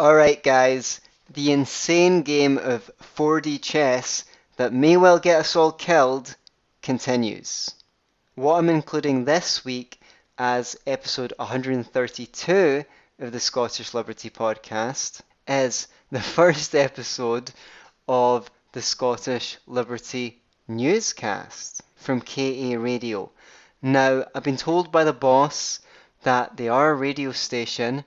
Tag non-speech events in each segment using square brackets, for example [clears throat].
Alright, guys, the insane game of 4D chess that may well get us all killed continues. What I'm including this week as episode 132 of the Scottish Liberty podcast is the [laughs] first episode of the Scottish Liberty newscast from KA Radio. Now, I've been told by the boss that they are a radio station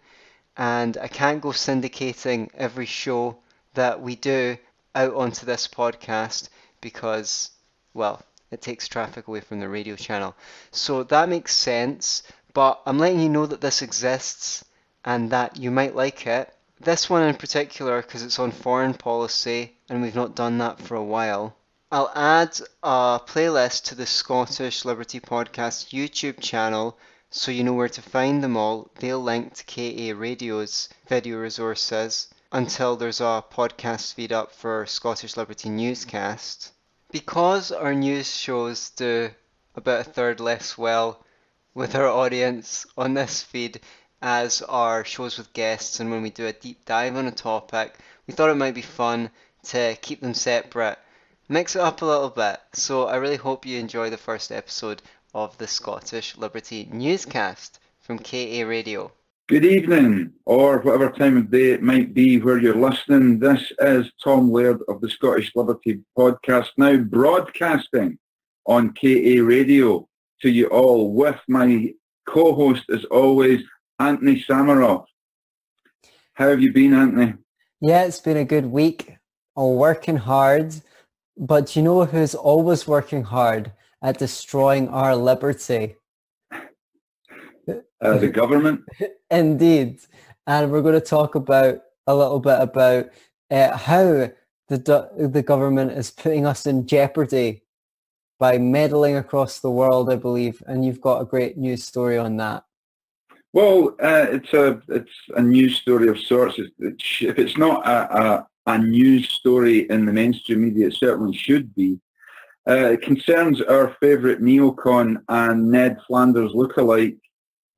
and I can't go syndicating every show that we do out onto this podcast because, well, it takes traffic away from the radio channel. So that makes sense, but I'm letting you know that this exists and that you might like it. This one in particular, because it's on foreign policy and we've not done that for a while. I'll add a playlist to the Scottish Liberty Podcast YouTube channel so you know where to find them all. They'll link to KA Radio's video resources until there's a podcast feed up for Scottish Liberty Newscast. Because our news shows do about a third less well with our audience on this feed as our shows with guests and when we do a deep dive on a topic, we thought it might be fun to keep them separate, mix it up a little bit. So I really hope you enjoy the first episode of the Scottish Liberty newscast from KA Radio. Good evening, or whatever time of day it might be where you're listening. This is Tom Laird of the Scottish Liberty podcast, now broadcasting on KA Radio to you all with my co-host, as always, Anthony Samaroff. How have you been, Anthony? Yeah, it's been a good week. I'm working hard, but you know who's always working hard? At destroying our liberty. Uh, the government? [laughs] Indeed. And we're going to talk about a little bit about uh, how the, the government is putting us in jeopardy by meddling across the world, I believe. And you've got a great news story on that. Well, uh, it's a it's a news story of sorts. It's, it's, if it's not a, a, a news story in the mainstream media, it certainly should be. Uh, it concerns our favourite neocon and Ned Flanders lookalike,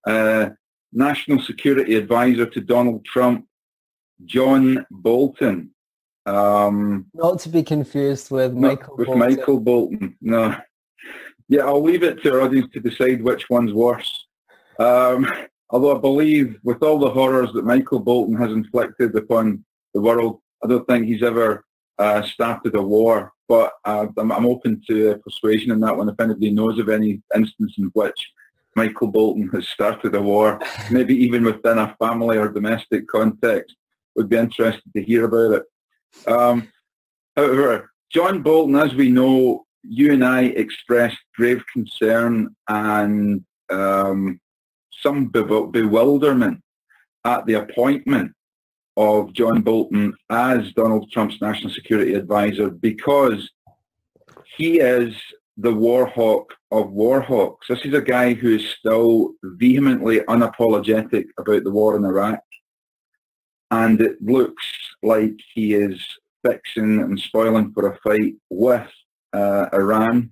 uh, National Security Advisor to Donald Trump, John Bolton. Um, Not to be confused with Michael with Bolton. Michael Bolton. No. Yeah, I'll leave it to our audience to decide which one's worse. Um, although I believe with all the horrors that Michael Bolton has inflicted upon the world, I don't think he's ever uh, started a war but uh, I'm, I'm, open to persuasion in that one. If anybody knows of any instance in which Michael Bolton has started a war, [laughs] maybe even within a family or domestic context, would be interested to hear about it. Um, however, John Bolton, as we know, you and I expressed grave concern and um, some bewilderment at the appointment of John Bolton as Donald Trump's national security advisor because he is the war hawk of war hawks. This is a guy who is still vehemently unapologetic about the war in Iraq. And it looks like he is fixing and spoiling for a fight with uh, Iran.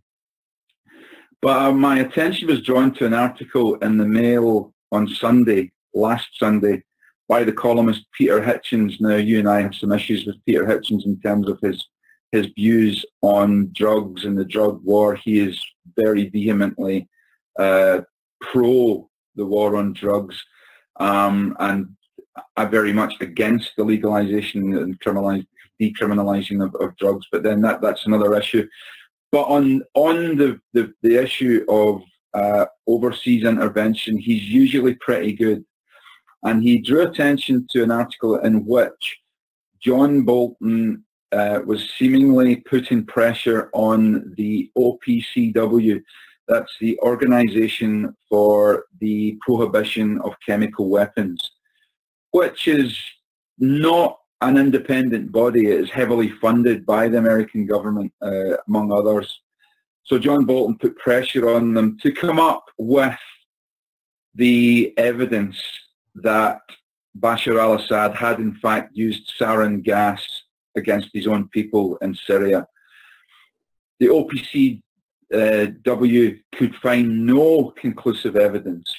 But uh, my attention was drawn to an article in the Mail on Sunday, last Sunday, by the columnist Peter Hitchens. Now, you and I have some issues with Peter Hitchens in terms of his his views on drugs and the drug war. He is very vehemently uh, pro the war on drugs um, and are very much against the legalization and decriminalizing of, of drugs. But then that, that's another issue. But on on the, the, the issue of uh, overseas intervention, he's usually pretty good and he drew attention to an article in which John Bolton uh, was seemingly putting pressure on the OPCW, that's the Organization for the Prohibition of Chemical Weapons, which is not an independent body. It is heavily funded by the American government, uh, among others. So John Bolton put pressure on them to come up with the evidence that Bashar al-Assad had in fact used sarin gas against his own people in Syria. The OPCW uh, could find no conclusive evidence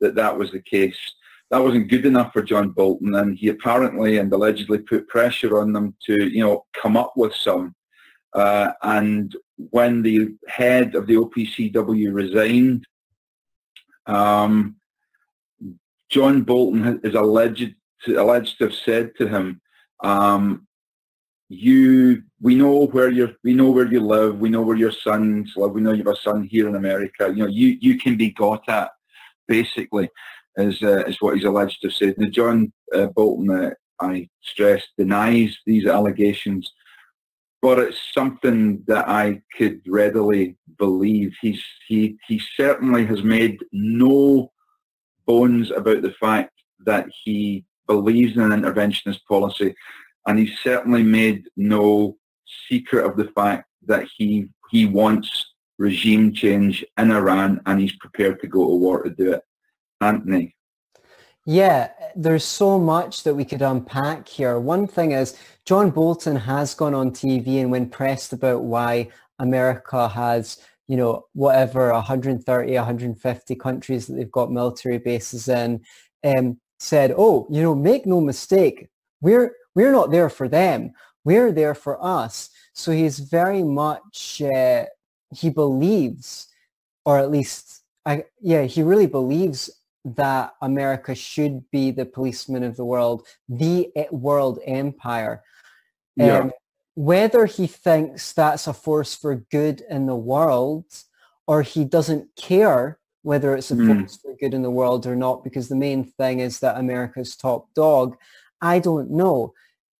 that that was the case. that wasn't good enough for John Bolton, and he apparently and allegedly put pressure on them to, you know, come up with some. Uh, and when the head of the OPCW resigned, um, John Bolton is alleged to, alleged to have said to him, um, "You, we know where you we know where you live, we know where your sons live, we know you have a son here in America. You know, you you can be got at." Basically, is uh, is what he's alleged to have said. Now, John uh, Bolton, uh, I stress, denies these allegations, but it's something that I could readily believe. He's he he certainly has made no bones about the fact that he believes in an interventionist policy, and he certainly made no secret of the fact that he he wants regime change in Iran and he's prepared to go to war to do it. Anthony. Yeah, there's so much that we could unpack here. One thing is John Bolton has gone on TV and when pressed about why America has, you know, whatever 130, 150 countries that they've got military bases in, um, said, "Oh, you know, make no mistake, we're we're not there for them. We're there for us." So he's very much uh, he believes, or at least, I yeah, he really believes that America should be the policeman of the world, the world empire. Yeah. Whether he thinks that's a force for good in the world or he doesn't care whether it's a mm. force for good in the world or not because the main thing is that America's top dog, I don't know.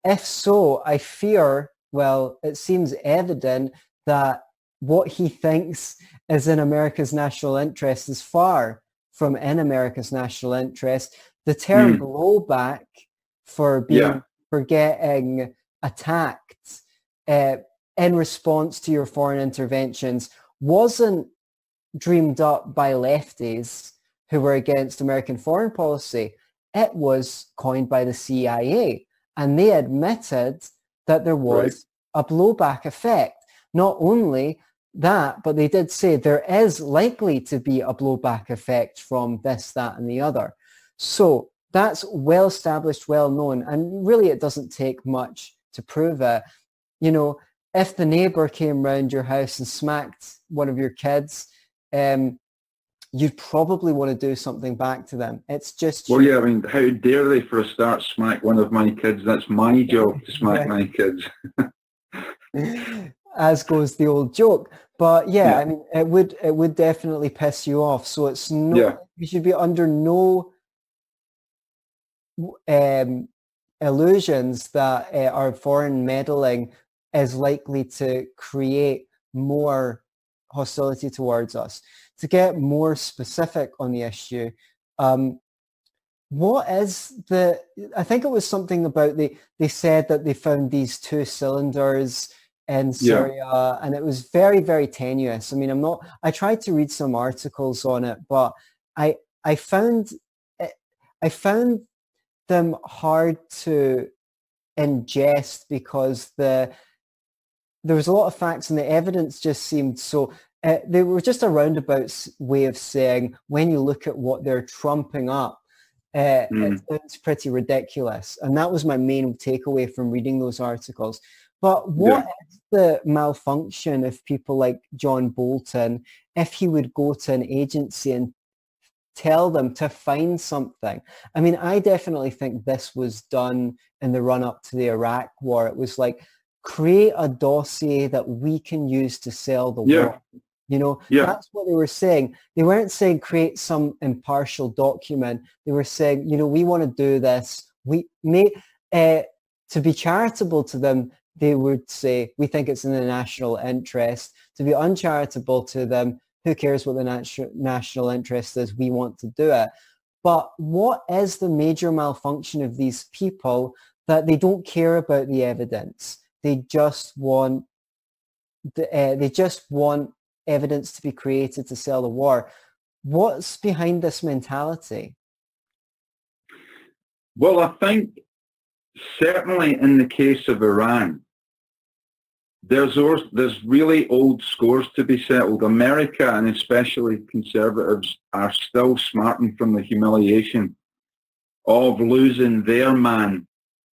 If so, I fear, well, it seems evident that what he thinks is in America's national interest is far from in America's national interest. The term mm. blowback for being yeah. for getting attacked uh, in response to your foreign interventions wasn't dreamed up by lefties who were against American foreign policy. It was coined by the CIA, and they admitted that there was right. a blowback effect. Not only that, but they did say there is likely to be a blowback effect from this, that, and the other. So that's well established, well known, and really it doesn't take much to prove it. You know, if the neighbor came round your house and smacked one of your kids, um, you'd probably want to do something back to them. It's just well, yeah. I mean, how dare they for a start smack one of my kids? That's my job to smack my kids. [laughs] As goes the old joke. But yeah, yeah, I mean, it would it would definitely piss you off. So it's no, yeah. you should be under no um, illusions that uh, our foreign meddling is likely to create more hostility towards us. To get more specific on the issue, um, what is the? I think it was something about the. They said that they found these two cylinders in Syria, yeah. and it was very, very tenuous. I mean, I'm not. I tried to read some articles on it, but I I found it, I found them hard to ingest because the there was a lot of facts and the evidence just seemed so uh, they were just a roundabout way of saying when you look at what they're trumping up uh, mm. it sounds pretty ridiculous and that was my main takeaway from reading those articles but what yeah. is the malfunction if people like John Bolton, if he would go to an agency and tell them to find something? I mean, I definitely think this was done in the run up to the Iraq war. It was like, create a dossier that we can use to sell the yeah. war. You know, yeah. that's what they were saying. They weren't saying create some impartial document. They were saying, you know, we want to do this. We may, uh, to be charitable to them, they would say, we think it's in the national interest. To be uncharitable to them, who cares what the nat- national interest is? We want to do it. But what is the major malfunction of these people that they don't care about the evidence? They just want the, uh, they just want evidence to be created to sell the war. What's behind this mentality? Well, I think certainly in the case of Iran, there's there's really old scores to be settled. America and especially conservatives are still smarting from the humiliation of losing their man,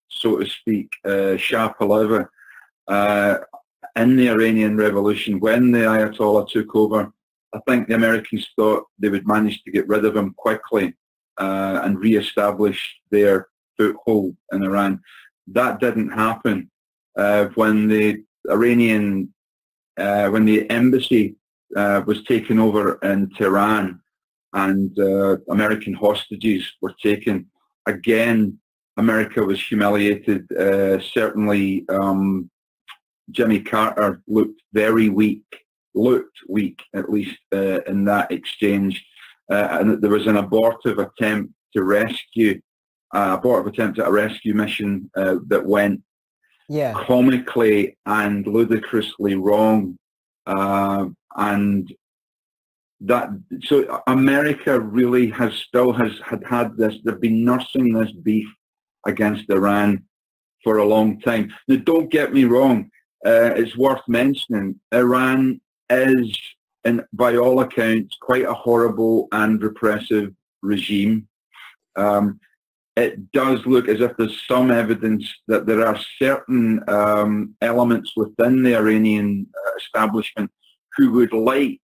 so to speak, uh, Shah uh, in the Iranian Revolution when the Ayatollah took over. I think the Americans thought they would manage to get rid of him quickly uh, and re-establish their foothold in Iran. That didn't happen. Uh, when the Iranian, uh, when the embassy uh, was taken over in Tehran and uh, American hostages were taken, again, America was humiliated. Certainly, um, Jimmy Carter looked very weak, looked weak at least uh, in that exchange. Uh, and there was an abortive attempt to rescue, uh, abortive attempt at a rescue mission uh, that went yeah. comically and ludicrously wrong. Uh, and that so America really has still has had had this. They've been nursing this beef against Iran for a long time. Now, don't get me wrong. Uh, it's worth mentioning Iran is, in, by all accounts, quite a horrible and repressive regime. Um, it does look as if there's some evidence that there are certain um, elements within the Iranian uh, establishment who would like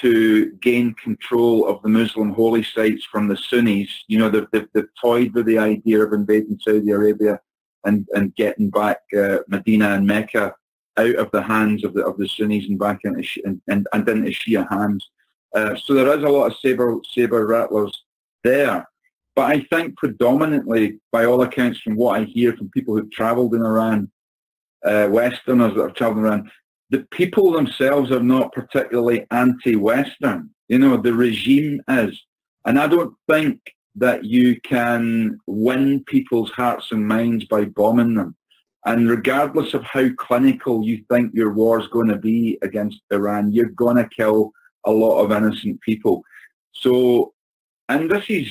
to gain control of the Muslim holy sites from the Sunnis. You know, they've, they've, they've toyed with the idea of invading Saudi Arabia and, and getting back uh, Medina and Mecca out of the hands of the of the Sunnis and back into and, and, and into Shia hands. Uh, so there is a lot of saber saber rattlers there. But I think predominantly, by all accounts, from what I hear from people who've travelled in Iran, uh, Westerners that have travelled around, the people themselves are not particularly anti-Western. You know, the regime is. And I don't think that you can win people's hearts and minds by bombing them. And regardless of how clinical you think your war is going to be against Iran, you're going to kill a lot of innocent people. So, and this is,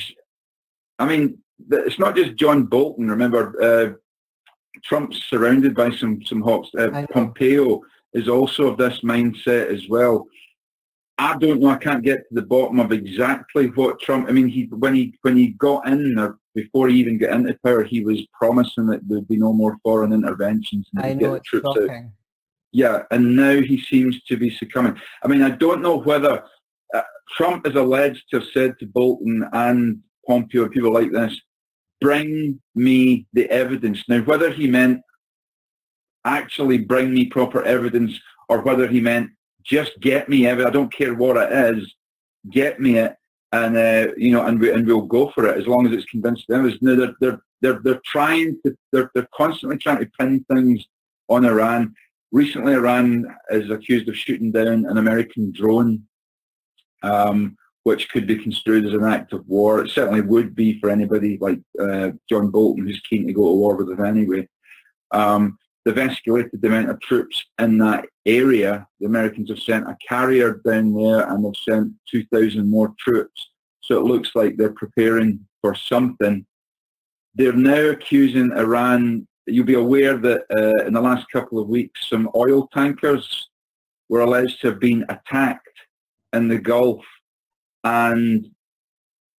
I mean, it's not just John Bolton. Remember, uh, Trump's surrounded by some some hawks. Uh, Pompeo is also of this mindset as well. I don't know. I can't get to the bottom of exactly what Trump. I mean, he when he when he got in or before he even got into power, he was promising that there'd be no more foreign interventions and I know troops shocking. out. Yeah, and now he seems to be succumbing. I mean, I don't know whether uh, Trump is alleged to have said to Bolton and Pompeo and people like this, "Bring me the evidence." Now, whether he meant actually bring me proper evidence or whether he meant just get me evidence. I don't care what it is, get me it, and uh, you know, and we and we'll go for it as long as it's convinced them. No, they're they're they're they're trying to they're they're constantly trying to pin things on Iran. Recently, Iran is accused of shooting down an American drone, um, which could be construed as an act of war. It certainly would be for anybody like uh, John Bolton, who's keen to go to war with it anyway. Um, they've escalated the amount of troops in that area. The Americans have sent a carrier down there and they've sent 2,000 more troops. So it looks like they're preparing for something. They're now accusing Iran. You'll be aware that uh, in the last couple of weeks, some oil tankers were alleged to have been attacked in the Gulf. And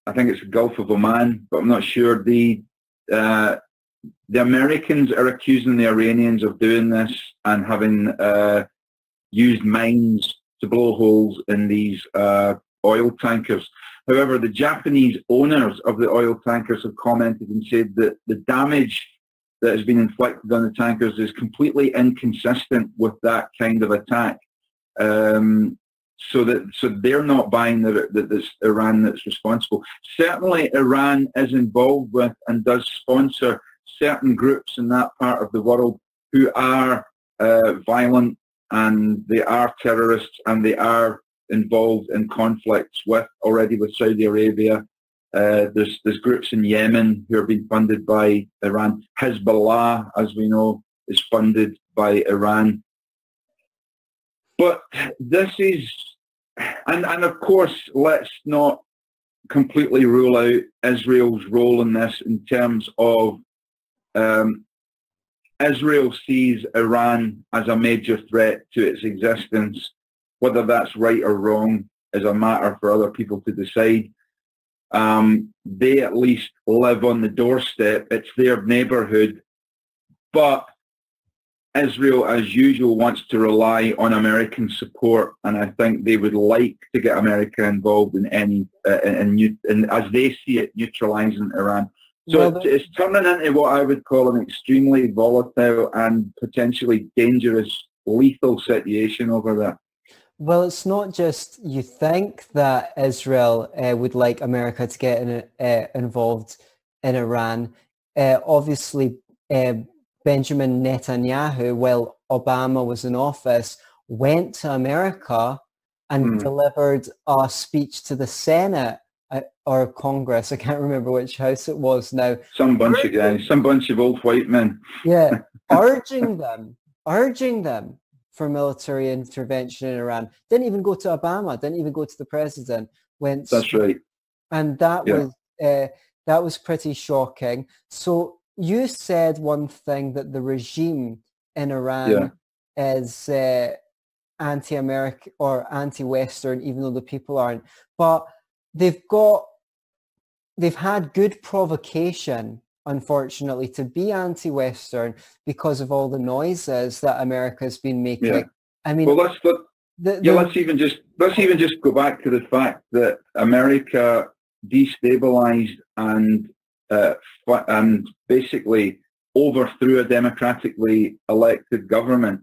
I think it's the Gulf of Oman, but I'm not sure. The uh, the Americans are accusing the Iranians of doing this and having uh, used mines to blow holes in these uh, oil tankers. However, the Japanese owners of the oil tankers have commented and said that the damage that has been inflicted on the tankers is completely inconsistent with that kind of attack. Um, so that so they're not buying that, it's Iran that's responsible. Certainly, Iran is involved with and does sponsor certain groups in that part of the world who are uh, violent and they are terrorists and they are involved in conflicts with already with Saudi Arabia. Uh, there's there's groups in Yemen who are being funded by Iran. Hezbollah, as we know, is funded by Iran. But this is, and and of course, let's not completely rule out Israel's role in this in terms of um, Israel sees Iran as a major threat to its existence. Whether that's right or wrong is a matter for other people to decide. Um, they at least live on the doorstep. It's their neighborhood. But Israel, as usual, wants to rely on American support, and I think they would like to get America involved in any, uh, in, in, as they see it, neutralizing Iran. So well, it's, it's turning into what I would call an extremely volatile and potentially dangerous, lethal situation over there. Well, it's not just you think that Israel uh, would like America to get in, uh, involved in Iran. Uh, obviously, uh, Benjamin Netanyahu, while Obama was in office, went to America and mm. delivered a speech to the Senate or Congress. I can't remember which house it was now. Some bunch of guys, some bunch of old white men. Yeah, [laughs] urging them, urging them for military intervention in Iran. Didn't even go to Obama. Didn't even go to the president. Went. That's right. And that yeah. was uh, that was pretty shocking. So you said one thing that the regime in Iran yeah. is uh, anti-American or anti-Western, even though the people aren't. But they've got they've had good provocation unfortunately, to be anti-Western because of all the noises that America's been making. Yeah. I mean, well, let's let, the, the, yeah, let's even just let's even just go back to the fact that America destabilized and uh, and basically overthrew a democratically elected government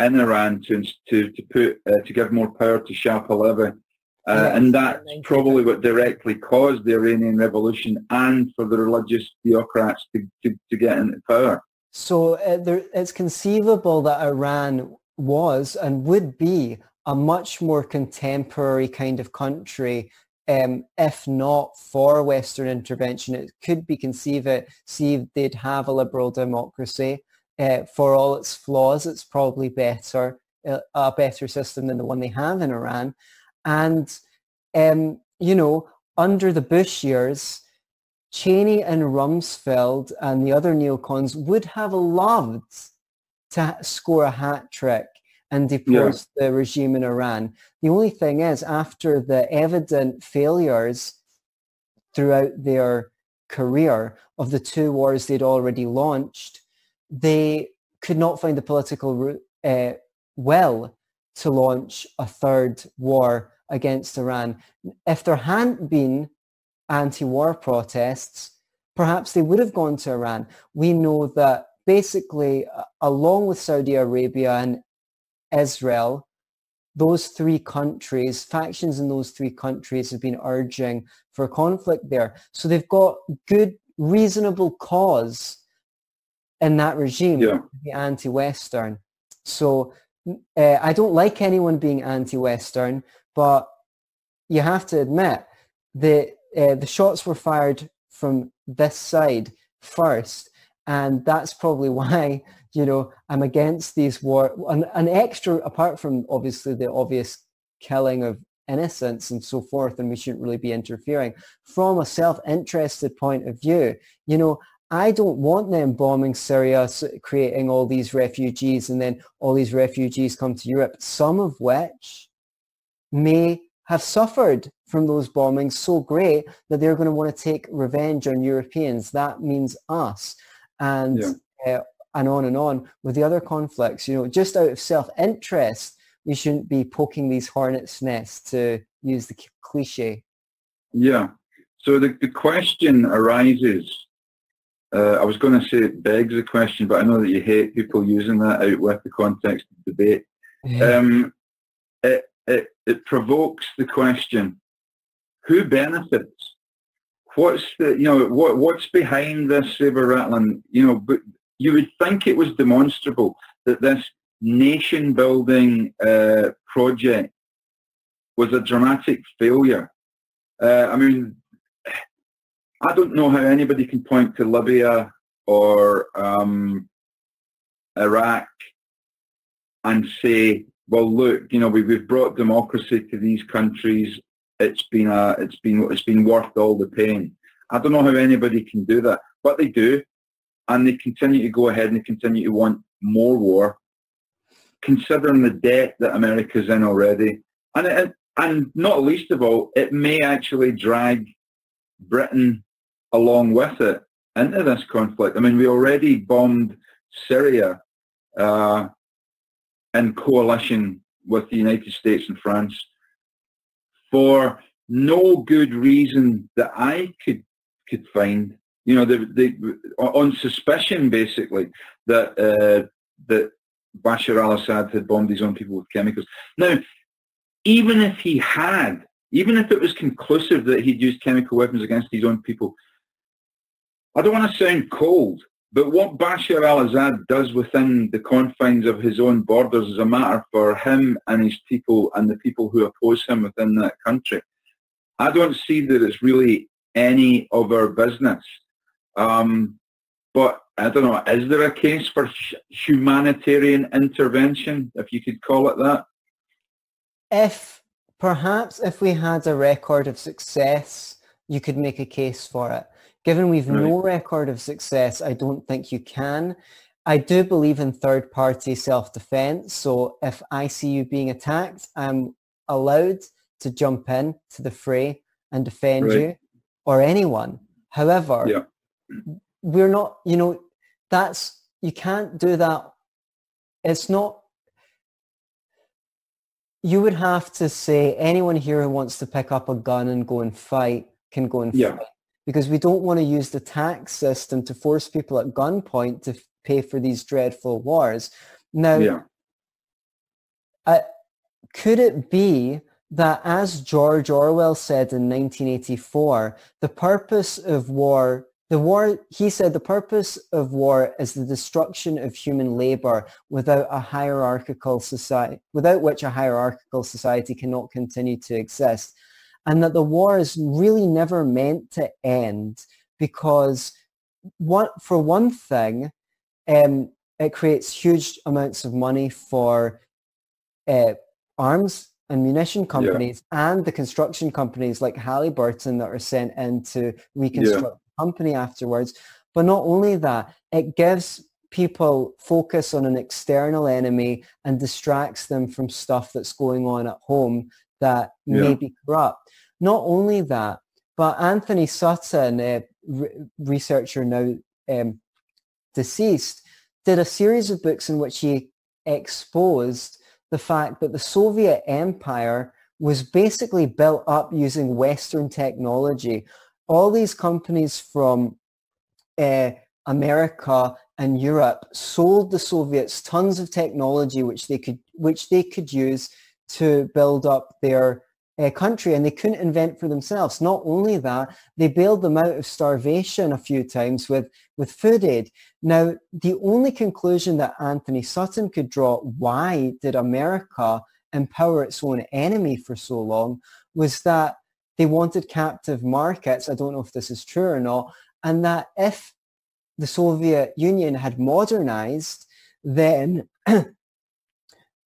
in Iran to to to put uh, to give more power to Shah Pahlavi uh, and that's probably what directly caused the Iranian Revolution and for the religious theocrats to, to, to get into power. So uh, there, it's conceivable that Iran was and would be a much more contemporary kind of country um, if not for Western intervention. It could be conceived, conceived they'd have a liberal democracy. Uh, for all its flaws, it's probably better, uh, a better system than the one they have in Iran. And, um, you know, under the Bush years, Cheney and Rumsfeld and the other neocons would have loved to score a hat trick and depose yeah. the regime in Iran. The only thing is, after the evident failures throughout their career of the two wars they'd already launched, they could not find the political uh, will to launch a third war against Iran. If there hadn't been anti-war protests, perhaps they would have gone to Iran. We know that basically, along with Saudi Arabia and Israel, those three countries, factions in those three countries have been urging for conflict there. So they've got good, reasonable cause in that regime yeah. to be anti-Western. So uh, I don't like anyone being anti-Western, but you have to admit that uh, the shots were fired from this side first, and that's probably [laughs] why you know I'm against these war. An, an extra, apart from obviously the obvious killing of innocents and so forth, and we shouldn't really be interfering. From a self-interested point of view, you know, I don't want them bombing Syria, creating all these refugees, and then all these refugees come to Europe, some of which may have suffered from those bombings so great that they're going to want to take revenge on Europeans. That means us. And, yeah. uh, and on and on with the other conflicts. You know, just out of self-interest, we shouldn't be poking these hornets' nests, to use the cliche. Yeah. So the, the question arises, uh, I was going to say it begs the question, but I know that you hate people using that out with the context of debate. Yeah. Um, it, it, provokes the question, who benefits? What's the, you know, what, what's behind this saber rattling? You know, but you would think it was demonstrable that this nation building uh, project was a dramatic failure. Uh, I mean, I don't know how anybody can point to Libya or um, Iraq and say well, look, you know, we, we've brought democracy to these countries. It's been a, it's been, it's been worth all the pain. I don't know how anybody can do that, but they do, and they continue to go ahead and they continue to want more war, considering the debt that America's in already, and it, and not least of all, it may actually drag Britain along with it into this conflict. I mean, we already bombed Syria uh, in coalition with the United States and France for no good reason that I could could find. You know, on suspicion basically that uh, that Bashar al-Assad had bombed his own people with chemicals. Now, even if he had, even if it was conclusive that he'd used chemical weapons against his own people, I don't want to sound cold, but what Bashar al-Assad does within the confines of his own borders is a matter for him and his people and the people who oppose him within that country. I don't see that it's really any of our business. Um, but I don't know, is there a case for humanitarian intervention, if you could call it that? If perhaps if we had a record of success, you could make a case for it. Given we've right. no record of success, I don't think you can. I do believe in third party self-defense. So if I see you being attacked, I'm allowed to jump in to the fray and defend right. you or anyone. However, yeah. we're not, you know, that's, you can't do that. It's not, you would have to say anyone here who wants to pick up a gun and go and fight can go and yeah. fight because we don't want to use the tax system to force people at gunpoint to pay for these dreadful wars. Now, yeah. uh, could it be that as George Orwell said in 1984, the purpose of war, the war, he said the purpose of war is the destruction of human labor without a hierarchical society, without which a hierarchical society cannot continue to exist and that the war is really never meant to end because what, for one thing, um, it creates huge amounts of money for uh, arms and munition companies yeah. and the construction companies like Halliburton that are sent in to reconstruct yeah. the company afterwards. But not only that, it gives people focus on an external enemy and distracts them from stuff that's going on at home that yeah. may be corrupt. Not only that, but Anthony Sutton, a re- researcher now um, deceased, did a series of books in which he exposed the fact that the Soviet Empire was basically built up using Western technology. All these companies from uh, America and Europe sold the Soviets tons of technology which they could which they could use to build up their uh, country and they couldn't invent for themselves. Not only that, they bailed them out of starvation a few times with, with food aid. Now, the only conclusion that Anthony Sutton could draw, why did America empower its own enemy for so long, was that they wanted captive markets. I don't know if this is true or not. And that if the Soviet Union had modernized, then [clears throat]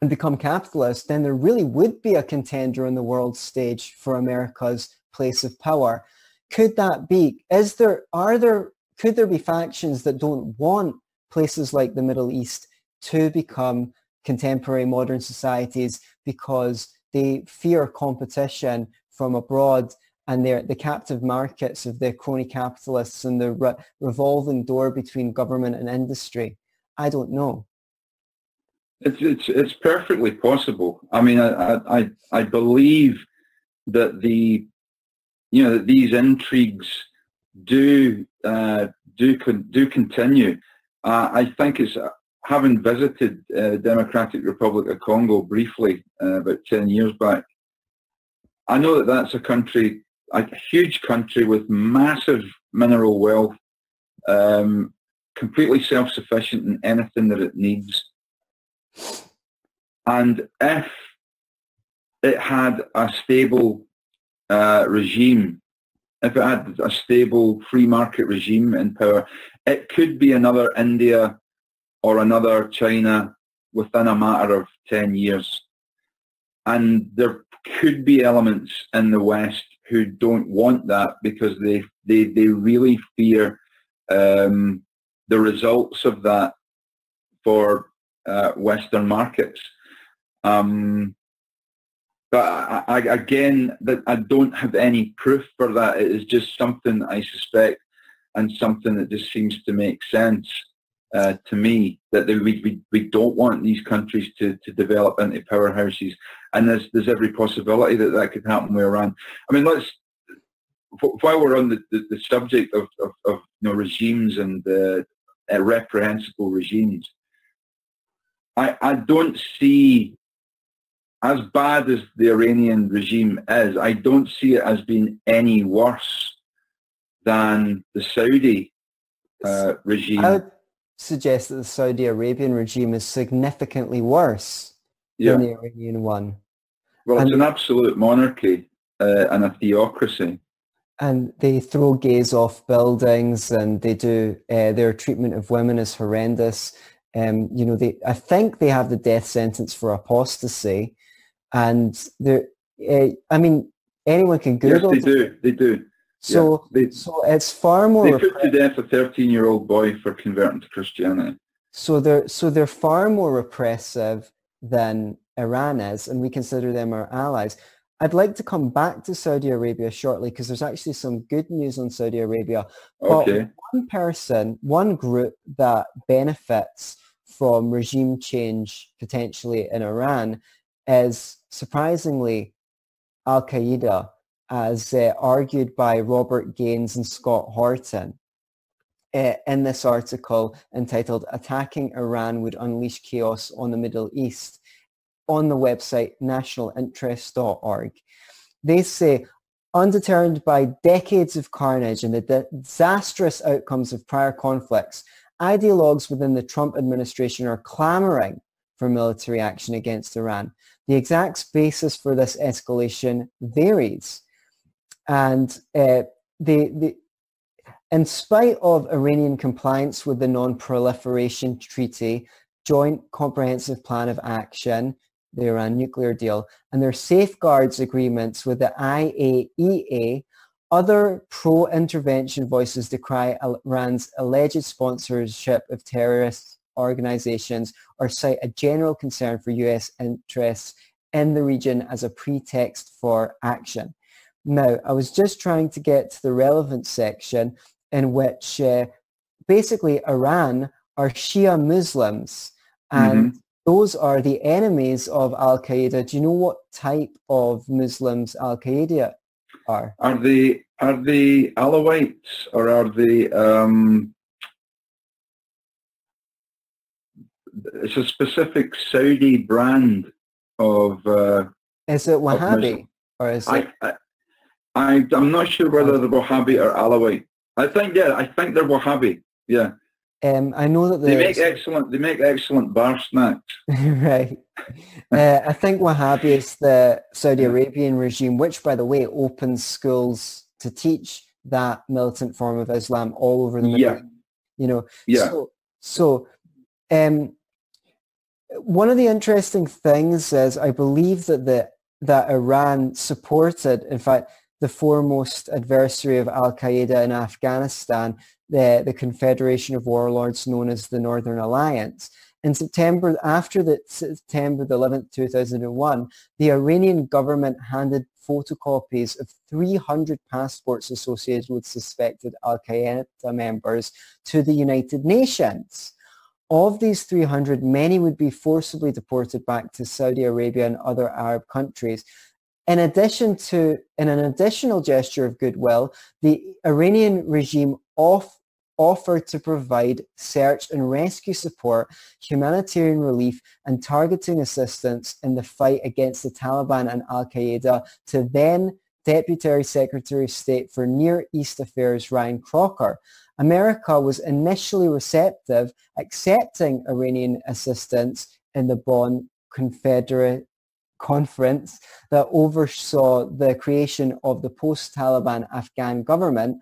and become capitalist, then there really would be a contender on the world stage for America's place of power. Could that be? Is there, are there, could there be factions that don't want places like the Middle East to become contemporary modern societies because they fear competition from abroad and they're the captive markets of the crony capitalists and the re- revolving door between government and industry? I don't know. It's it's it's perfectly possible. I mean, I I I believe that the you know that these intrigues do uh, do do continue. Uh, I think it's uh, having visited uh, Democratic Republic of Congo briefly uh, about ten years back. I know that that's a country, a huge country with massive mineral wealth, um, completely self-sufficient in anything that it needs. And if it had a stable uh, regime, if it had a stable free market regime in power, it could be another India or another China within a matter of 10 years. And there could be elements in the West who don't want that because they, they, they really fear um, the results of that for uh, Western markets. Um, but I, I, again, that I don't have any proof for that. It is just something I suspect and something that just seems to make sense uh, to me that they, we, we, we don't want these countries to, to develop into powerhouses. And there's, there's every possibility that that could happen with Iran. I mean, let's, while we're on the, the, the subject of, of, of, you know, regimes and uh, reprehensible regimes, I, I don't see as bad as the Iranian regime is, I don't see it as being any worse than the Saudi uh, regime. I would suggest that the Saudi Arabian regime is significantly worse yeah. than the Iranian one. Well, and, it's an absolute monarchy uh, and a theocracy. And they throw gays off buildings and they do, uh, their treatment of women is horrendous. Um, you know, they, I think they have the death sentence for apostasy. And there, uh, I mean, anyone can Google. Yes, they do. They do. So, yeah, they, so it's far more. They put to death a 13-year-old boy for converting to Christianity. So they're so they're far more repressive than Iran is, and we consider them our allies. I'd like to come back to Saudi Arabia shortly because there's actually some good news on Saudi Arabia. Okay. But one person, one group that benefits from regime change potentially in Iran is surprisingly Al-Qaeda as uh, argued by Robert Gaines and Scott Horton uh, in this article entitled Attacking Iran Would Unleash Chaos on the Middle East on the website nationalinterest.org. They say, undeterred by decades of carnage and the disastrous outcomes of prior conflicts, ideologues within the Trump administration are clamoring for military action against Iran. The exact basis for this escalation varies. And uh, the, the, in spite of Iranian compliance with the Non-Proliferation Treaty, Joint Comprehensive Plan of Action, the Iran nuclear deal, and their safeguards agreements with the IAEA, other pro-intervention voices decry Iran's alleged sponsorship of terrorist organizations or cite a general concern for US interests in the region as a pretext for action. Now, I was just trying to get to the relevant section in which uh, basically Iran are Shia Muslims and mm-hmm. Those are the enemies of Al-Qaeda. Do you know what type of Muslims Al-Qaeda are? Are they are they Alawites or are they um, it's a specific Saudi brand of. Uh, is it Wahhabi or is I, it? I, I, I'm not sure whether they're Wahhabi or Alawite. I think yeah, I think they're Wahhabi. Yeah. Um, I know that they make excellent. They make excellent bar snacks. [laughs] right. uh, I think Wahhabi is the Saudi Arabian regime, which, by the way, opens schools to teach that militant form of Islam all over the Middle yeah. You know. Yeah. So, so um, one of the interesting things is I believe that the, that Iran supported, in fact, the foremost adversary of Al-Qaeda in Afghanistan, the, the Confederation of Warlords known as the Northern Alliance. In September, after the September the 11th, 2001, the Iranian government handed photocopies of 300 passports associated with suspected Al-Qaeda members to the United Nations. Of these 300, many would be forcibly deported back to Saudi Arabia and other Arab countries. In addition to, in an additional gesture of goodwill, the Iranian regime off, offered to provide search and rescue support, humanitarian relief, and targeting assistance in the fight against the Taliban and Al-Qaeda to then Deputy Secretary of State for Near East Affairs Ryan Crocker. America was initially receptive, accepting Iranian assistance in the Bonn Confederate Conference that oversaw the creation of the post-Taliban Afghan government.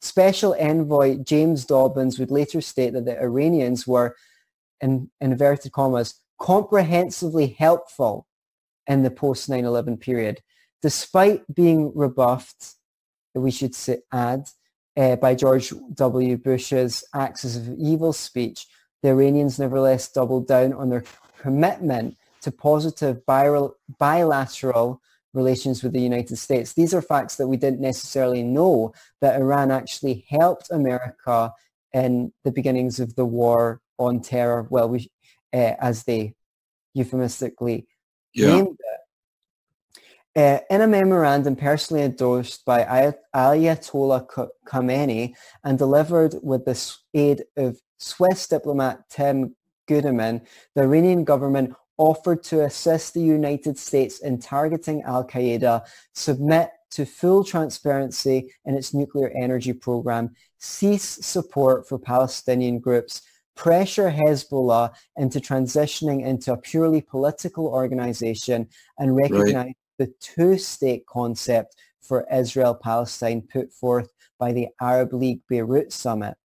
Special Envoy James Dobbins would later state that the Iranians were, in inverted commas, comprehensively helpful in the post-9-11 period. Despite being rebuffed, we should add, uh, by George W. Bush's Axis of Evil speech, the Iranians nevertheless doubled down on their commitment to positive bilateral relations with the United States. These are facts that we didn't necessarily know that Iran actually helped America in the beginnings of the war on terror. Well, we, uh, as they euphemistically yeah. named it. Uh, in a memorandum personally endorsed by Ayatollah Khamenei and delivered with the aid of Swiss diplomat Tim Guldimann, the Iranian government offered to assist the United States in targeting al-Qaeda, submit to full transparency in its nuclear energy program, cease support for Palestinian groups, pressure Hezbollah into transitioning into a purely political organization and recognize right. the two-state concept for Israel-Palestine put forth by the Arab League Beirut Summit.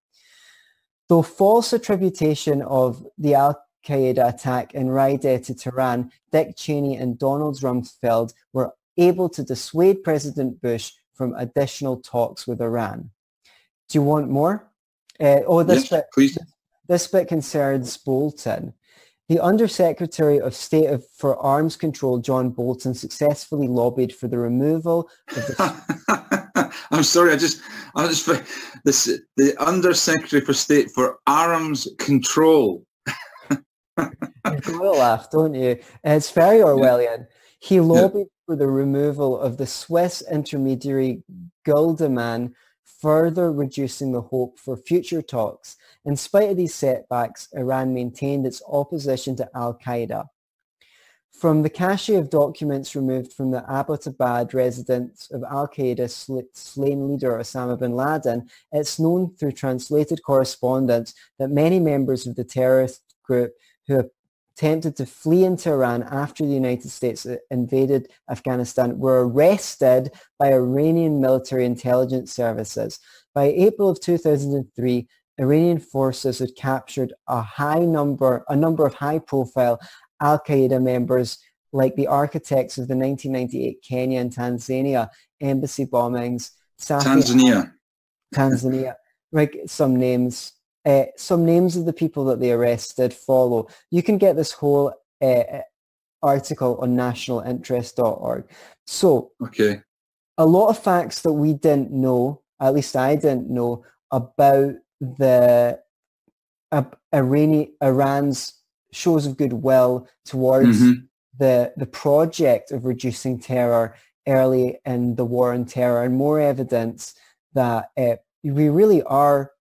Though false attribution of the Al Qaeda attack in Riyadh to Tehran, Dick Cheney and Donald Rumsfeld were able to dissuade President Bush from additional talks with Iran. Do you want more? Uh, oh, this yes, bit, please. This bit concerns Bolton. The Undersecretary of State of, for Arms Control, John Bolton, successfully lobbied for the removal of the... [laughs] I'm sorry, I just, I just, this, the Undersecretary for State for Arms Control You've got to laugh, don't you? It's very Orwellian. He lobbied for the removal of the Swiss intermediary Guldimann, further reducing the hope for future talks. In spite of these setbacks, Iran maintained its opposition to al-Qaeda. From the cache of documents removed from the Abbottabad residence of al-Qaeda slain leader Osama bin Laden, it's known through translated correspondence that many members of the terrorist group who attempted to flee into Iran after the United States uh, invaded Afghanistan were arrested by Iranian military intelligence services. By April of 2003, Iranian forces had captured a high number, a number of high-profile Al-Qaeda members like the architects of the 1998 Kenya and Tanzania embassy bombings. Safi Tanzania. Tanzania. Like some names uh, some names of the people that they arrested follow. You can get this whole uh, article on nationalinterest.org. So, okay, a lot of facts that we didn't know, at least I didn't know, about the uh, Irani, Iran's shows of goodwill towards mm-hmm. the the project of reducing terror early in the war on terror, and more evidence that uh, we really are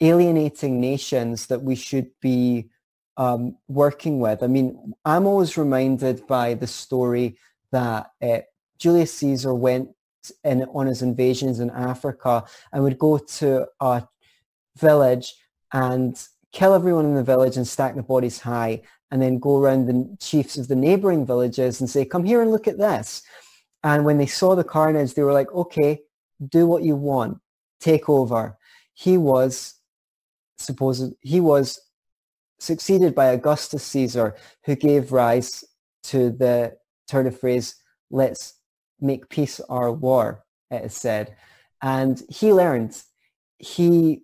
alienating nations that we should be um, working with. I mean, I'm always reminded by the story that uh, Julius Caesar went in, on his invasions in Africa and would go to a village and kill everyone in the village and stack the bodies high and then go around the chiefs of the neighboring villages and say, come here and look at this. And when they saw the carnage, they were like, okay, do what you want, take over. He was supposed he was succeeded by Augustus Caesar, who gave rise to the turn of phrase, let's make peace our war, it is said. And he learned, he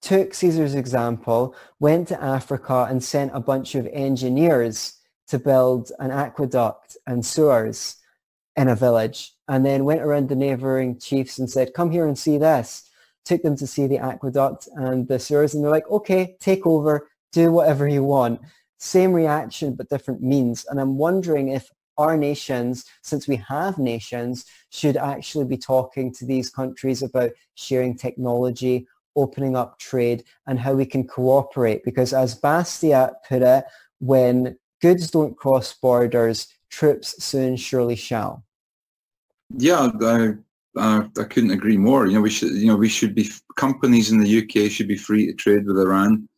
took Caesar's example, went to Africa and sent a bunch of engineers to build an aqueduct and sewers in a village and then went around the neighboring chiefs and said, come here and see this took them to see the aqueduct and the sewers and they're like, okay, take over, do whatever you want. Same reaction, but different means. And I'm wondering if our nations, since we have nations, should actually be talking to these countries about sharing technology, opening up trade, and how we can cooperate. Because as Bastiat put it, when goods don't cross borders, troops soon surely shall. Yeah, I uh, I couldn't agree more. You know, we should, you know, we should be companies in the UK should be free to trade with Iran,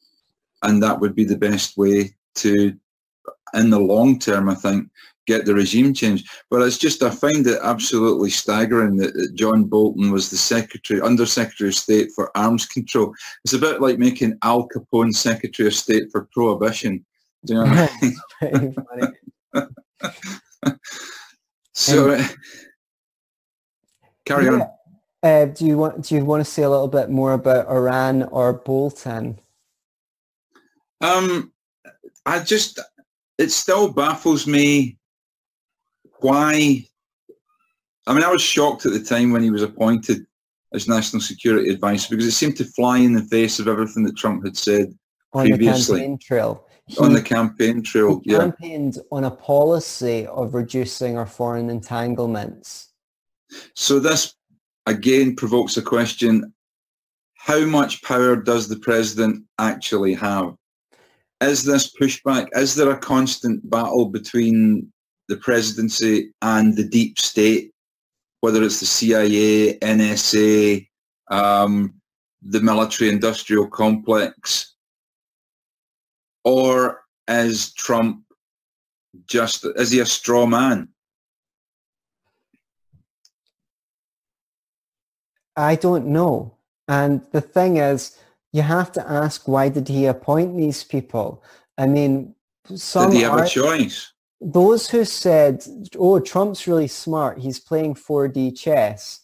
and that would be the best way to, in the long term, I think, get the regime changed. But it's just I find it absolutely staggering that, that John Bolton was the secretary, under Secretary of State for Arms Control. It's a bit like making Al Capone Secretary of State for Prohibition. Do you know what I [laughs] mean? [laughs] so. Carry yeah. on. Uh, do you want do you want to say a little bit more about Iran or Bolton? Um, I just it still baffles me why. I mean, I was shocked at the time when he was appointed as national security advisor because it seemed to fly in the face of everything that Trump had said on previously. the campaign trail. He, on the campaign trail. he Yeah, campaigned on a policy of reducing our foreign entanglements. So this again provokes a question. How much power does the president actually have? Is this pushback? Is there a constant battle between the presidency and the deep state, whether it's the CIA, NSA, um, the military industrial complex, or is Trump just, is he a straw man? I don't know. And the thing is, you have to ask why did he appoint these people? I mean, some Did he have are, a choice? those who said, "Oh, Trump's really smart. He's playing 4D chess,"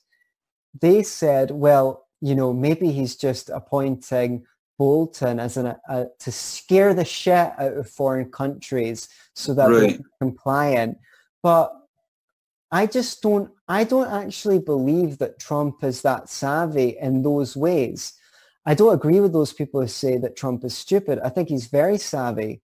they said, "Well, you know, maybe he's just appointing Bolton as an a, to scare the shit out of foreign countries so that they're Right. compliant." But I just don't. I don't actually believe that Trump is that savvy in those ways. I don't agree with those people who say that Trump is stupid. I think he's very savvy,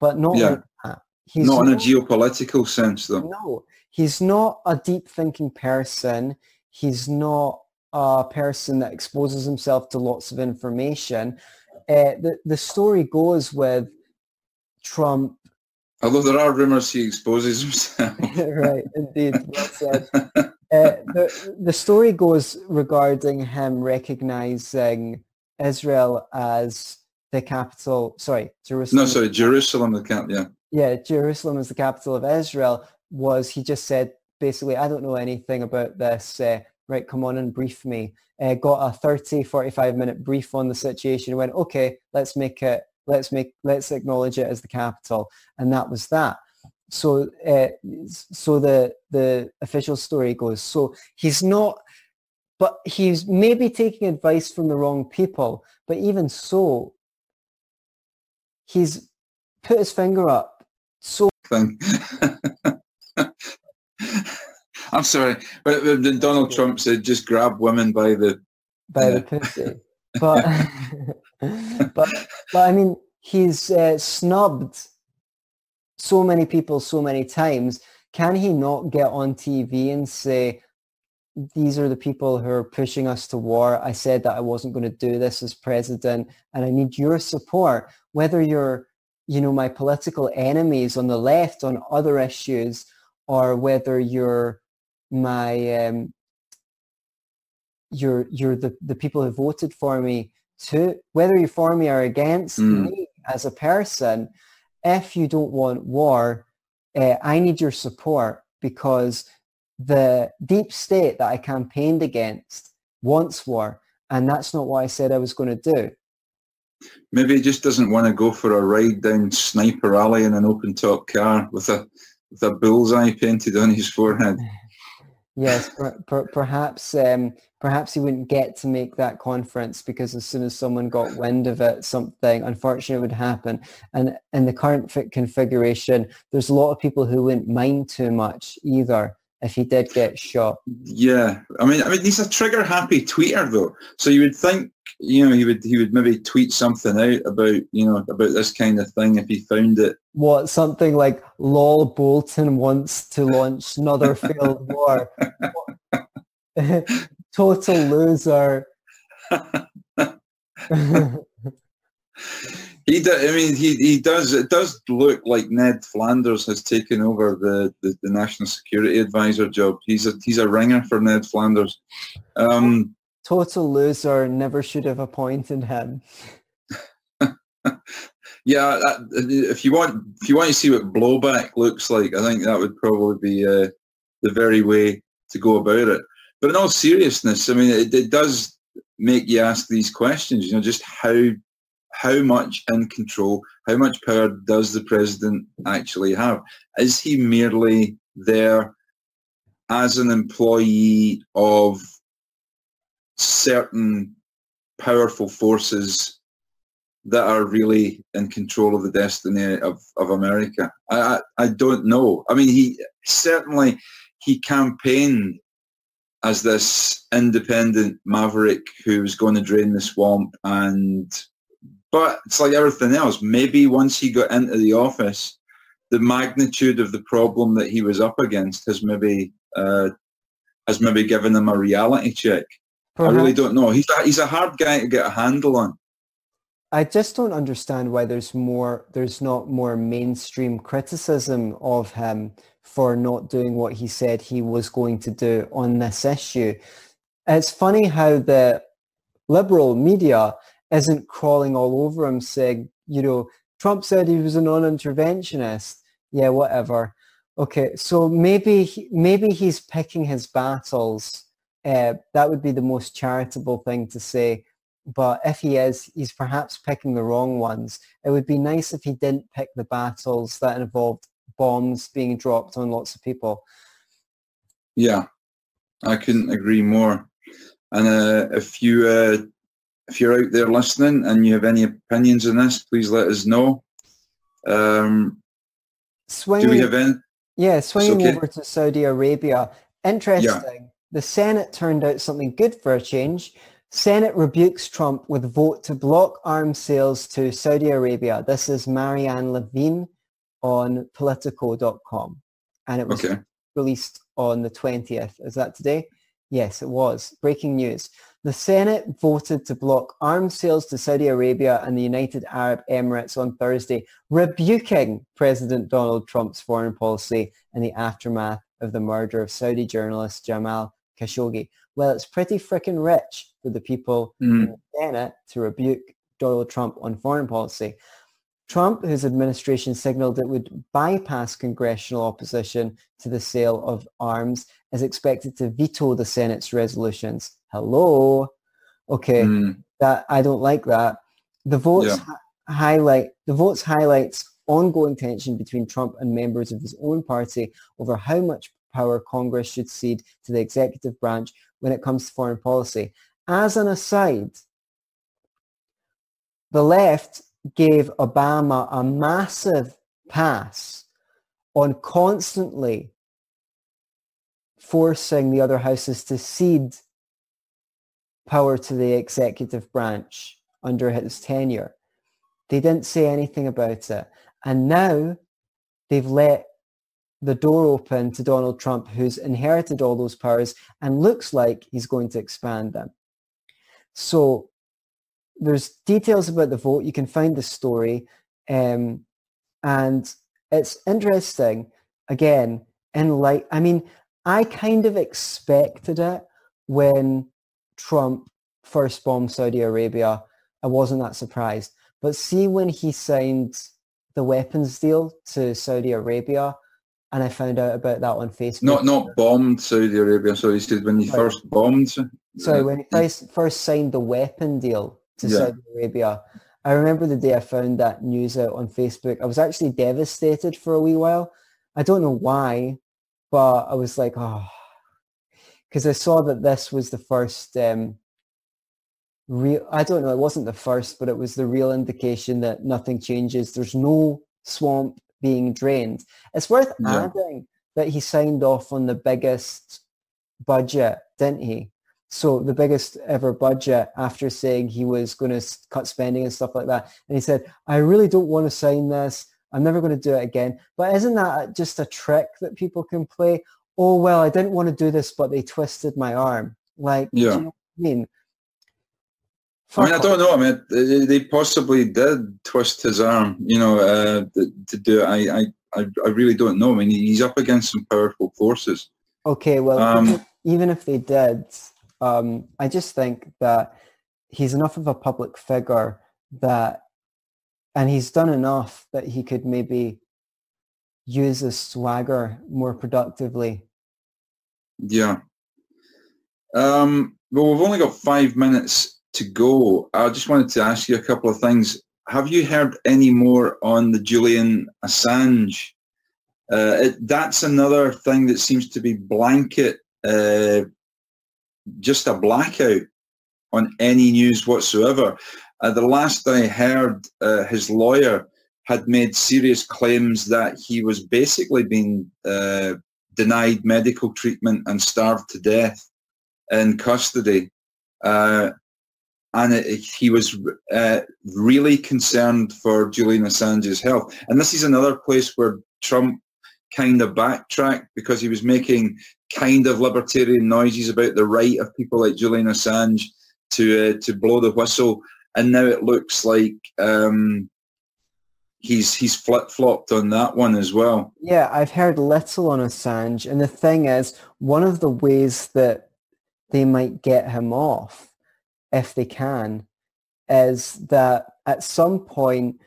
but not Yeah. like that. He's Not in a geopolitical sense, though. no, he's not a deep thinking person. He's not a person that exposes himself to lots of information. Uh, the, the story goes with Trump, Although there are rumours he exposes himself. [laughs] right, indeed, well said. [laughs] Uh, the, the story goes regarding him recognizing Israel as the capital, sorry, Jerusalem. no, sorry, Jerusalem, the camp, yeah. yeah, Jerusalem is the capital of Israel, was he just said, basically, I don't know anything about this. Uh, right, come on and brief me. Uh, got a 30, 45 minute brief on the situation. Went, okay, let's make it, let's make, let's acknowledge it as the capital. And that was that. So, uh, so the, the official story goes, so he's not, but he's maybe taking advice from the wrong people. But even so, he's put his finger up so. [laughs] I'm sorry, but but Donald Trump said just grab women by the. by the pussy. [laughs] But, [laughs] but, but I mean, he's uh, snubbed so many people so many times. Can he not get on TV and say, these are the people who are pushing us to war. I said that I wasn't going to do this as president and I need your support, whether you're, you know, my political enemies on the left on other issues or whether you're my, um, you're, you're the, the people who voted for me to, whether you're for me or against Mm. me as a person, if you don't want war, uh, I need your support because the deep state that I campaigned against wants war, and that's not what I said I was going to do. Maybe he just doesn't want to go for a ride down Sniper Alley in an open top car with a with a bullseye painted on his forehead. [sighs] Yes, per, per, perhaps um, perhaps he wouldn't get to make that conference because as soon as someone got wind of it, something unfortunate would happen. And in the current fit configuration, there's a lot of people who wouldn't mind too much either if he did get shot. Yeah, I mean, I mean, he's a trigger happy tweeter though, so you would think, you know, he would he would maybe tweet something out about you know about this kind of thing if he found it. What something like "Lol Bolton wants to launch another [laughs] failed war." [laughs] [laughs] Total loser. [laughs] He, do, I mean, he, he does. It does look like Ned Flanders has taken over the, the, the national security advisor job. He's a he's a ringer for Ned Flanders. Um, Total loser. Never should have appointed him. [laughs] yeah, that, if you want if you want to see what blowback looks like, I think that would probably be uh, the very way to go about it. But in all seriousness, I mean, it, it does make you ask these questions. You know, just how how much in control, how much power does the president actually have? Is he merely there as an employee of certain powerful forces that are really in control of the destiny of, of America? I, I, I don't know. I mean, he certainly he campaigned as this independent maverick who was going to drain the swamp and but it's like everything else. Maybe once he got into the office the magnitude of the problem that he was up against has maybe uh, has maybe given him a reality check. Perhaps. i really don't know. He's a, he's a hard guy to get a handle on. I just don't understand why there's more there's not more mainstream criticism of him for not doing what he said he was going to do on this issue. It's funny how the liberal media isn't crawling all over him saying, you know, Trump said he was a non-interventionist. Yeah, whatever. Okay, so maybe maybe he's picking his battles. Uh, that would be the most charitable thing to say. But if he is, he's perhaps picking the wrong ones. It would be nice if he didn't pick the battles that involved bombs being dropped on lots of people. Yeah, I couldn't agree more. And uh, if you uh, if you're out there listening and you have any opinions on this, please let us know. Um, swinging, do we have any? Yeah, swinging okay. over to Saudi Arabia. Interesting. Yeah. The Senate turned out something good for a change. Senate rebukes Trump with vote to block arms sales to Saudi Arabia. This is Marianne Levine on politico.com and it was okay. released on the 20th. Is that today? Yes, it was. Breaking news. The Senate voted to block arms sales to Saudi Arabia and the United Arab Emirates on Thursday, rebuking President Donald Trump's foreign policy in the aftermath of the murder of Saudi journalist Jamal Khashoggi. Well, it's pretty freaking rich for the people mm. in the Senate to rebuke Donald Trump on foreign policy. Trump, whose administration signaled it would bypass congressional opposition to the sale of arms, is expected to veto the Senate's resolutions. Hello? Okay, mm. that I don't like that. The votes yeah. highlight the votes highlights ongoing tension between Trump and members of his own party over how much power Congress should cede to the executive branch when it comes to foreign policy. As an aside, the left gave Obama a massive pass on constantly forcing the other houses to cede power to the executive branch under his tenure. They didn't say anything about it. And now they've let the door open to Donald Trump, who's inherited all those powers and looks like he's going to expand them. So there's details about the vote. You can find the story. Um, and it's interesting, again, in light, I mean, I kind of expected it when Trump first bombed Saudi Arabia. I wasn't that surprised. But see when he signed the weapons deal to Saudi Arabia, and I found out about that on Facebook. Not not bombed Saudi Arabia. So he said when he Sorry. first bombed. Sorry, when he first first signed the weapon deal to yeah. Saudi Arabia. I remember the day I found that news out on Facebook. I was actually devastated for a wee while. I don't know why, but I was like, oh, because I saw that this was the first um, real. I don't know. It wasn't the first, but it was the real indication that nothing changes. There's no swamp being drained. It's worth yeah. adding that he signed off on the biggest budget, didn't he? So the biggest ever budget after saying he was going to cut spending and stuff like that. And he said, I really don't want to sign this. I'm never going to do it again. But isn't that just a trick that people can play? Oh, well, I didn't want to do this, but they twisted my arm. Like, yeah. You know I mean? I mean, I don't know. I mean, they possibly did twist his arm, you know, uh, to do it. I, I, I really don't know. I mean, he's up against some powerful forces. Okay, well, um, even if they did, um, I just think that he's enough of a public figure that, and he's done enough that he could maybe use his swagger more productively. Yeah. Um, well, we've only got five minutes to go. I just wanted to ask you a couple of things. Have you heard any more on the Julian Assange? Uh, it, that's another thing that seems to be blanket uh, just a blackout on any news whatsoever. Uh, the last I heard, uh, his lawyer had made serious claims that he was basically being uh, denied medical treatment and starved to death in custody. Uh, and it, he was uh, really concerned for Julian Assange's health. And this is another place where Trump kind of backtracked because he was making kind of libertarian noises about the right of people like Julian Assange to uh, to blow the whistle. And now it looks like um, he's he's flip flopped on that one as well. Yeah, I've heard little on Assange, and the thing is, one of the ways that they might get him off if they can, is that at some point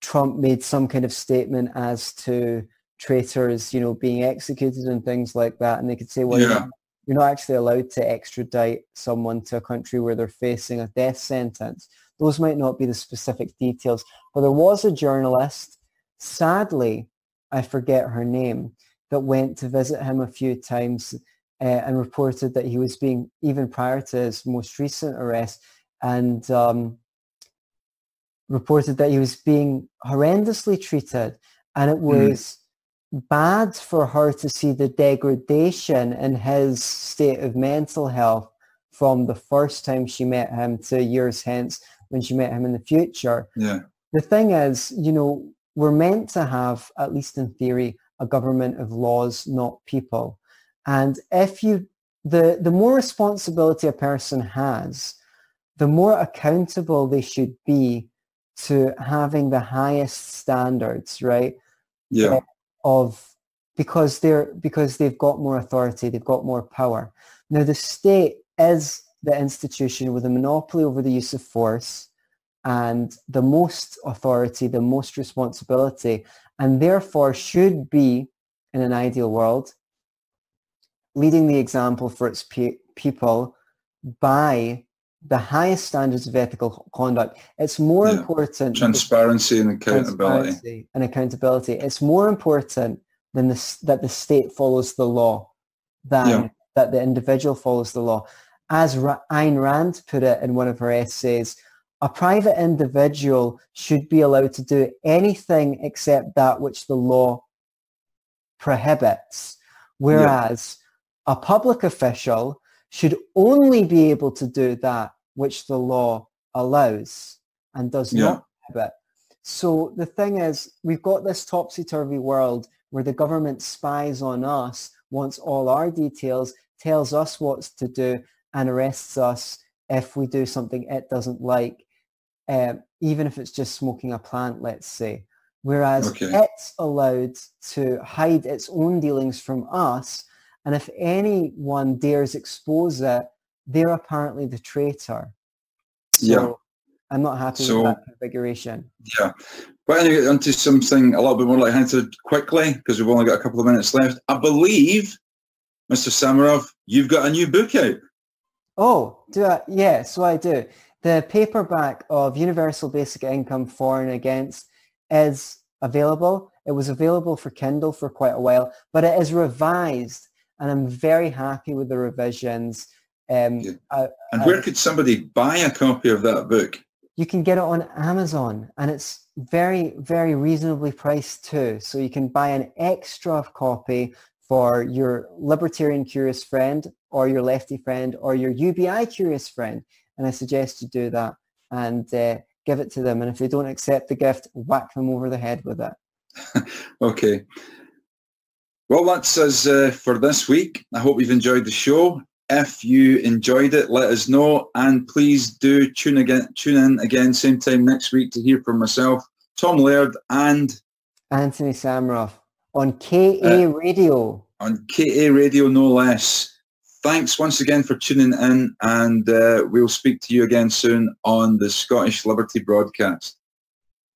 Trump made some kind of statement as to traitors, you know, being executed and things like that, and they could say, well, yeah. you're not actually allowed to extradite someone to a country where they're facing a death sentence. Those might not be the specific details, but there was a journalist, sadly, I forget her name, that went to visit him a few times uh, and reported that he was being, even prior to his most recent arrest, and um, reported that he was being horrendously treated. And it mm-hmm. was mm. Bad for her to see the degradation in his state of mental health from the first time she met him to years hence when she met him in the future. Yeah. The thing is, you know, we're meant to have, at least in theory, a government of laws, not people. And if you, the, the more responsibility a person has, the more accountable they should be to having the highest standards, right? Yeah. Of because they're because they've got more authority, they've got more power. Now the state is the institution with a monopoly over the use of force and the most authority, the most responsibility, and therefore should be, in an ideal world, leading the example for its pe- people by the highest standards of ethical conduct. It's more yeah. important transparency and accountability. Transparency and accountability. It's more important than this, that the state follows the law than yeah. that the individual follows the law. As Ra- Ayn Rand put it in one of her essays, a private individual should be allowed to do anything except that which the law prohibits, whereas yeah. a public official should only be able to do that which the law allows and does yeah. not prohibit. So the thing is, we've got this topsy-turvy world where the government spies on us, wants all our details, tells us what to do, and arrests us if we do something it doesn't like, um, even if it's just smoking a plant, let's say. Whereas okay. it's allowed to hide its own dealings from us and if anyone dares expose it, they're apparently the traitor. So yeah. I'm not happy so, with that configuration. Yeah. But anyway, onto something a little bit more like hinted quickly, because we've only got a couple of minutes left. I believe, Mr. Samarov, you've got a new book out. Oh, do I? Yeah, so I do. The paperback of Universal Basic Income For and Against is available. It was available for Kindle for quite a while, but it is revised and I'm very happy with the revisions. Um, I, and where I, could somebody buy a copy of that book? You can get it on Amazon, and it's very, very reasonably priced too. So you can buy an extra copy for your libertarian curious friend or your lefty friend or your UBI curious friend. And I suggest you do that and uh, give it to them. And if they don't accept the gift, whack them over the head with it. [laughs] okay. Well, that's us uh, for this week. I hope you've enjoyed the show. If you enjoyed it, let us know, and please do tune again, tune in again, same time next week to hear from myself, Tom Laird, and Anthony Samaroff on KA uh, Radio. On KA Radio, no less. Thanks once again for tuning in, and uh, we'll speak to you again soon on the Scottish Liberty broadcast.